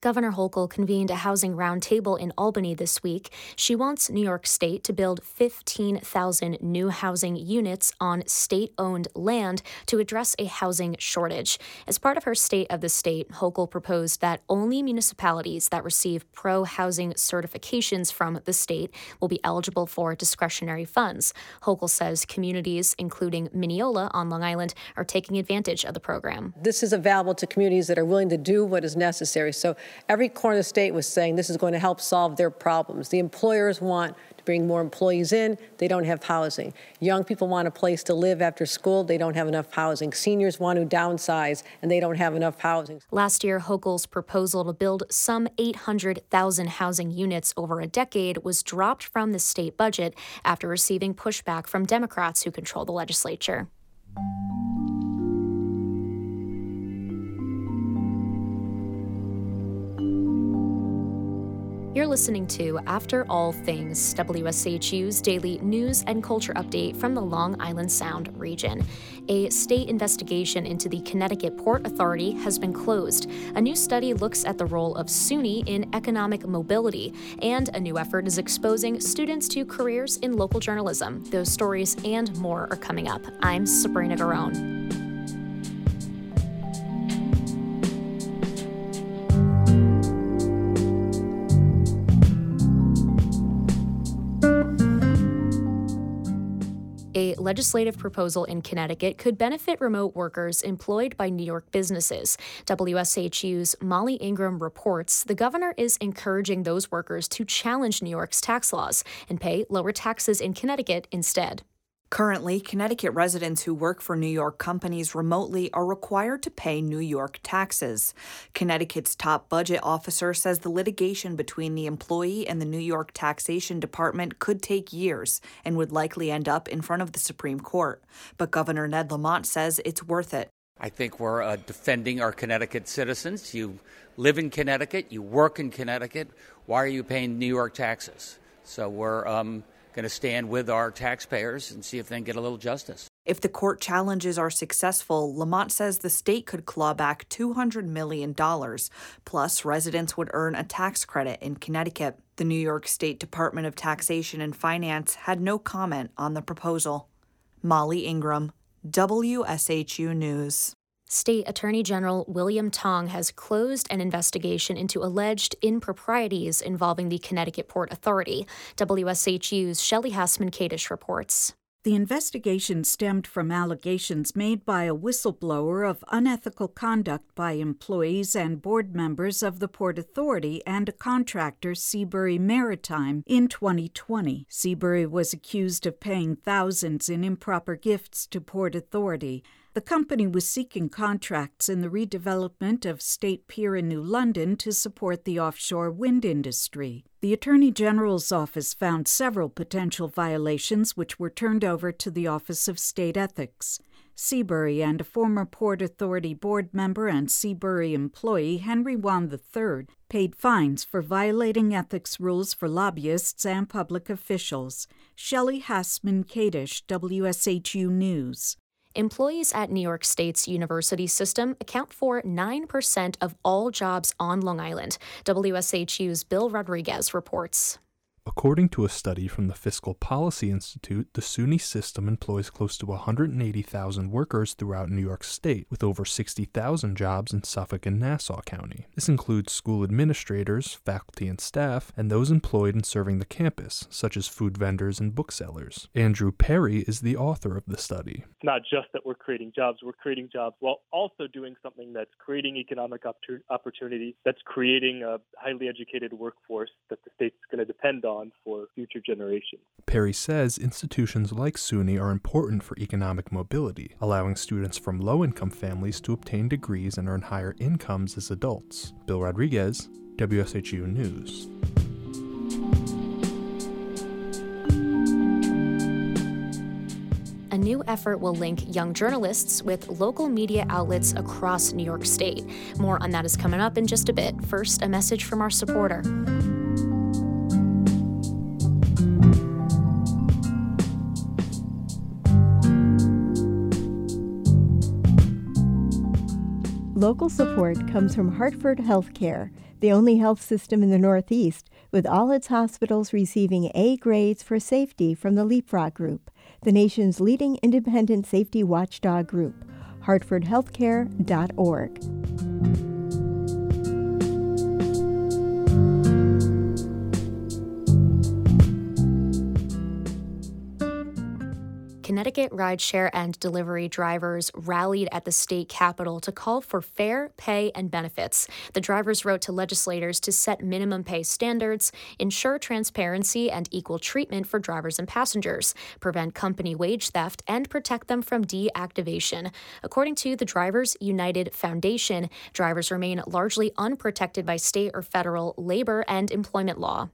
Governor Hochul convened a housing roundtable in Albany this week. She wants New York State to build 15,000 new housing units on state owned land to address a housing shortage. As part of her State of the State, Hochul proposed that only municipalities that receive pro housing certifications from the state will be eligible for discretionary funds. Hochul says communities, including Mineola on Long Island, are taking advantage of the program. This is available to communities that are willing to do what is necessary. So every corner of the state was saying this is going to help solve their problems. The employers want to bring more employees in, they don't have housing. Young people want a place to live after school, they don't have enough housing. Seniors want to downsize, and they don't have enough housing. Last year, Hochul's proposal to build some 800,000 housing units over a decade was dropped from the state budget after receiving pushback from Democrats who control the legislature. You're listening to After All Things, WSHU's daily news and culture update from the Long Island Sound region. A state investigation into the Connecticut Port Authority has been closed. A new study looks at the role of SUNY in economic mobility, and a new effort is exposing students to careers in local journalism. Those stories and more are coming up. I'm Sabrina Garone. A legislative proposal in Connecticut could benefit remote workers employed by New York businesses. WSHU's Molly Ingram reports the governor is encouraging those workers to challenge New York's tax laws and pay lower taxes in Connecticut instead. Currently, Connecticut residents who work for New York companies remotely are required to pay New York taxes. Connecticut's top budget officer says the litigation between the employee and the New York Taxation Department could take years and would likely end up in front of the Supreme Court. But Governor Ned Lamont says it's worth it. I think we're uh, defending our Connecticut citizens. You live in Connecticut, you work in Connecticut. Why are you paying New York taxes? So we're um, going to stand with our taxpayers and see if they can get a little justice. If the court challenges are successful, Lamont says the state could claw back $200 million. Plus, residents would earn a tax credit in Connecticut. The New York State Department of Taxation and Finance had no comment on the proposal. Molly Ingram, WSHU News. State Attorney General William Tong has closed an investigation into alleged improprieties involving the Connecticut Port Authority. WSHU's Shelley Hassman Kadish reports. The investigation stemmed from allegations made by a whistleblower of unethical conduct by employees and board members of the Port Authority and a contractor, Seabury Maritime, in 2020. Seabury was accused of paying thousands in improper gifts to Port Authority. The company was seeking contracts in the redevelopment of State Pier in New London to support the offshore wind industry. The Attorney General's office found several potential violations which were turned over to the Office of State Ethics. Seabury and a former Port Authority board member and Seabury employee, Henry Juan III, paid fines for violating ethics rules for lobbyists and public officials. Shelley Hassman Kadish, WSHU News. Employees at New York State's university system account for 9% of all jobs on Long Island. WSHU's Bill Rodriguez reports. According to a study from the Fiscal Policy Institute, the SUNY system employs close to 180,000 workers throughout New York State, with over 60,000 jobs in Suffolk and Nassau County. This includes school administrators, faculty and staff, and those employed in serving the campus, such as food vendors and booksellers. Andrew Perry is the author of the study. It's not just that we're creating jobs, we're creating jobs while also doing something that's creating economic opportunity, that's creating a highly educated workforce that the state's going to depend on on for future generations. Perry says institutions like SUNY are important for economic mobility, allowing students from low income families to obtain degrees and earn higher incomes as adults. Bill Rodriguez, WSHU News. New effort will link young journalists with local media outlets across New York State. More on that is coming up in just a bit. First, a message from our supporter. Local support comes from Hartford Healthcare, the only health system in the Northeast, with all its hospitals receiving A grades for safety from the Leapfrog Group, the nation's leading independent safety watchdog group. HartfordHealthcare.org. Connecticut rideshare and delivery drivers rallied at the state capitol to call for fair pay and benefits. The drivers wrote to legislators to set minimum pay standards, ensure transparency and equal treatment for drivers and passengers, prevent company wage theft, and protect them from deactivation. According to the Drivers United Foundation, drivers remain largely unprotected by state or federal labor and employment law.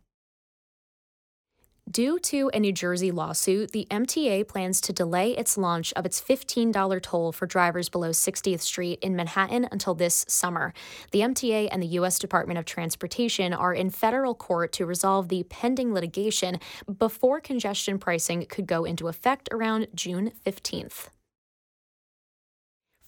Due to a New Jersey lawsuit, the MTA plans to delay its launch of its $15 toll for drivers below 60th Street in Manhattan until this summer. The MTA and the U.S. Department of Transportation are in federal court to resolve the pending litigation before congestion pricing could go into effect around June 15th.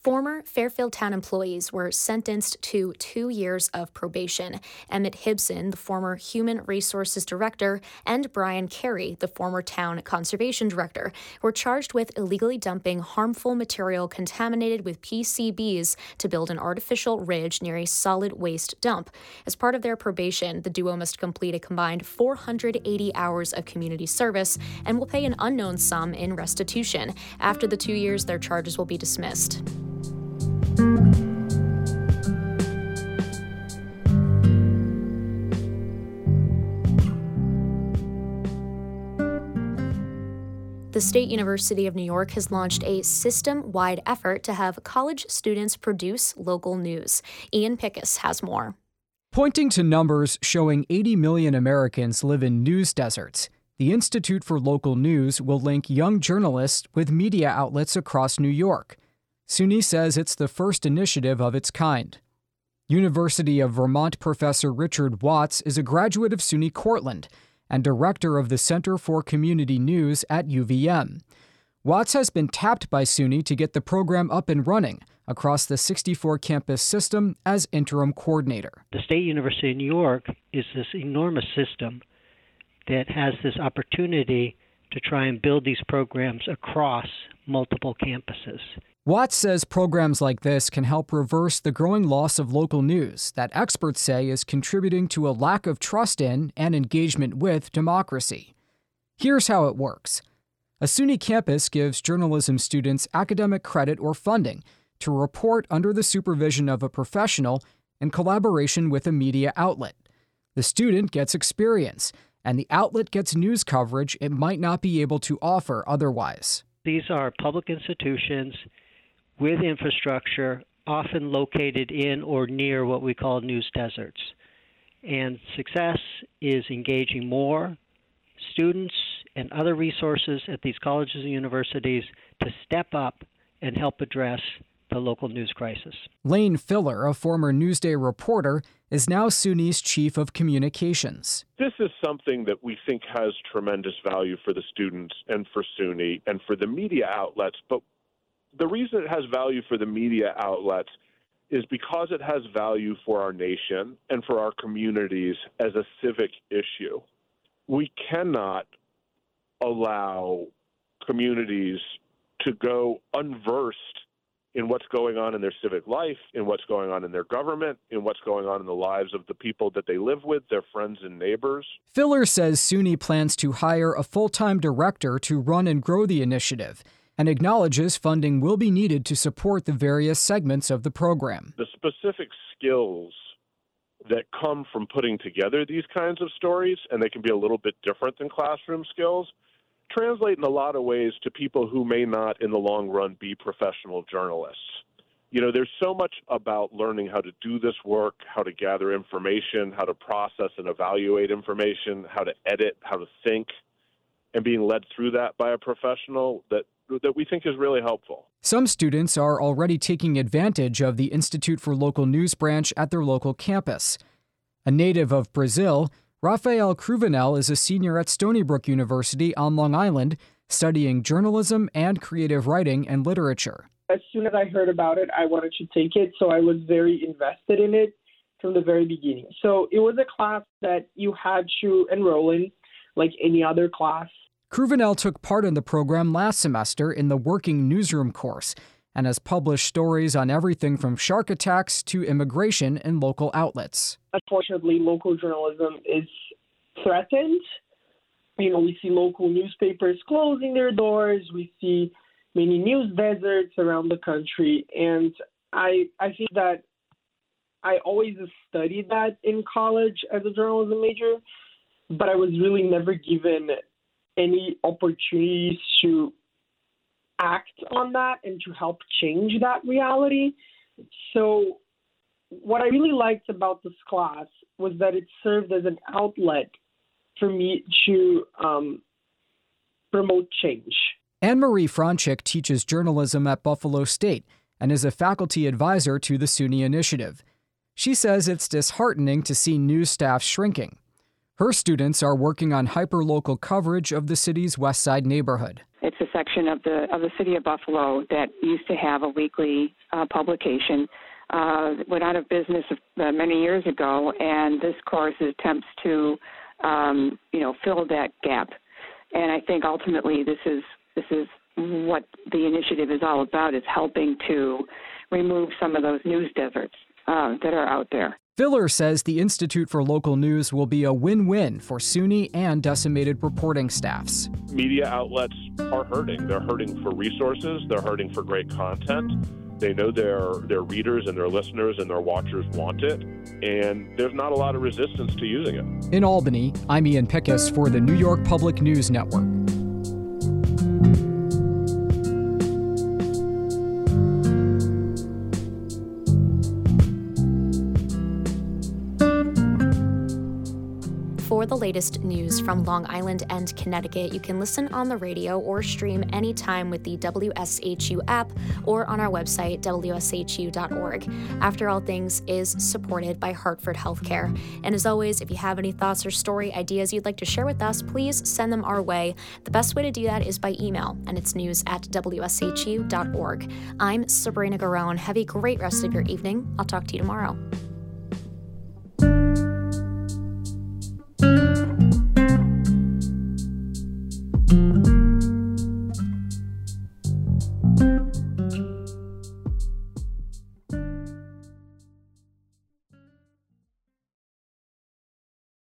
Former Fairfield Town employees were sentenced to two years of probation. Emmett Hibson, the former Human Resources Director, and Brian Carey, the former Town Conservation Director, were charged with illegally dumping harmful material contaminated with PCBs to build an artificial ridge near a solid waste dump. As part of their probation, the duo must complete a combined 480 hours of community service and will pay an unknown sum in restitution. After the two years, their charges will be dismissed. The State University of New York has launched a system wide effort to have college students produce local news. Ian Pickus has more. Pointing to numbers showing 80 million Americans live in news deserts, the Institute for Local News will link young journalists with media outlets across New York. SUNY says it's the first initiative of its kind. University of Vermont professor Richard Watts is a graduate of SUNY Cortland and director of the Center for Community News at UVM. Watts has been tapped by SUNY to get the program up and running across the 64 campus system as interim coordinator. The State University of New York is this enormous system that has this opportunity to try and build these programs across multiple campuses. Watts says programs like this can help reverse the growing loss of local news that experts say is contributing to a lack of trust in and engagement with democracy. Here's how it works a SUNY campus gives journalism students academic credit or funding to report under the supervision of a professional in collaboration with a media outlet. The student gets experience, and the outlet gets news coverage it might not be able to offer otherwise. These are public institutions with infrastructure, often located in or near what we call news deserts. And success is engaging more students and other resources at these colleges and universities to step up and help address the local news crisis. Lane Filler, a former Newsday reporter, is now SUNY's chief of communications. This is something that we think has tremendous value for the students and for SUNY and for the media outlets, but the reason it has value for the media outlets is because it has value for our nation and for our communities as a civic issue. We cannot allow communities to go unversed in what's going on in their civic life, in what's going on in their government, in what's going on in the lives of the people that they live with, their friends and neighbors. Filler says SUNY plans to hire a full time director to run and grow the initiative and acknowledges funding will be needed to support the various segments of the program. The specific skills that come from putting together these kinds of stories, and they can be a little bit different than classroom skills, translate in a lot of ways to people who may not, in the long run, be professional journalists. You know, there's so much about learning how to do this work, how to gather information, how to process and evaluate information, how to edit, how to think, and being led through that by a professional that that we think is really helpful. Some students are already taking advantage of the Institute for Local News branch at their local campus. A native of Brazil, Rafael Cruvinel is a senior at Stony Brook University on Long Island, studying journalism and creative writing and literature. As soon as I heard about it, I wanted to take it, so I was very invested in it from the very beginning. So it was a class that you had to enroll in, like any other class. Cruvinel took part in the program last semester in the Working Newsroom course and has published stories on everything from shark attacks to immigration in local outlets. Unfortunately, local journalism is threatened. You know, we see local newspapers closing their doors. We see many news deserts around the country, and I I think that I always studied that in college as a journalism major, but I was really never given any opportunities to act on that and to help change that reality. So, what I really liked about this class was that it served as an outlet for me to um, promote change. Anne Marie Franchik teaches journalism at Buffalo State and is a faculty advisor to the SUNY Initiative. She says it's disheartening to see news staff shrinking. Her students are working on hyperlocal coverage of the city's West Side neighborhood. It's a section of the of the city of Buffalo that used to have a weekly uh, publication. Uh, went out of business uh, many years ago, and this course attempts to, um, you know, fill that gap. And I think ultimately this is this is what the initiative is all about: is helping to remove some of those news deserts uh, that are out there. Filler says the Institute for Local News will be a win win for SUNY and decimated reporting staffs. Media outlets are hurting. They're hurting for resources, they're hurting for great content. They know their, their readers and their listeners and their watchers want it, and there's not a lot of resistance to using it. In Albany, I'm Ian Pickus for the New York Public News Network. For the latest news from Long Island and Connecticut, you can listen on the radio or stream anytime with the WSHU app or on our website, WSHU.org. After All Things is supported by Hartford Healthcare. And as always, if you have any thoughts or story ideas you'd like to share with us, please send them our way. The best way to do that is by email, and it's news at WSHU.org. I'm Sabrina Garone. Have a great rest of your evening. I'll talk to you tomorrow.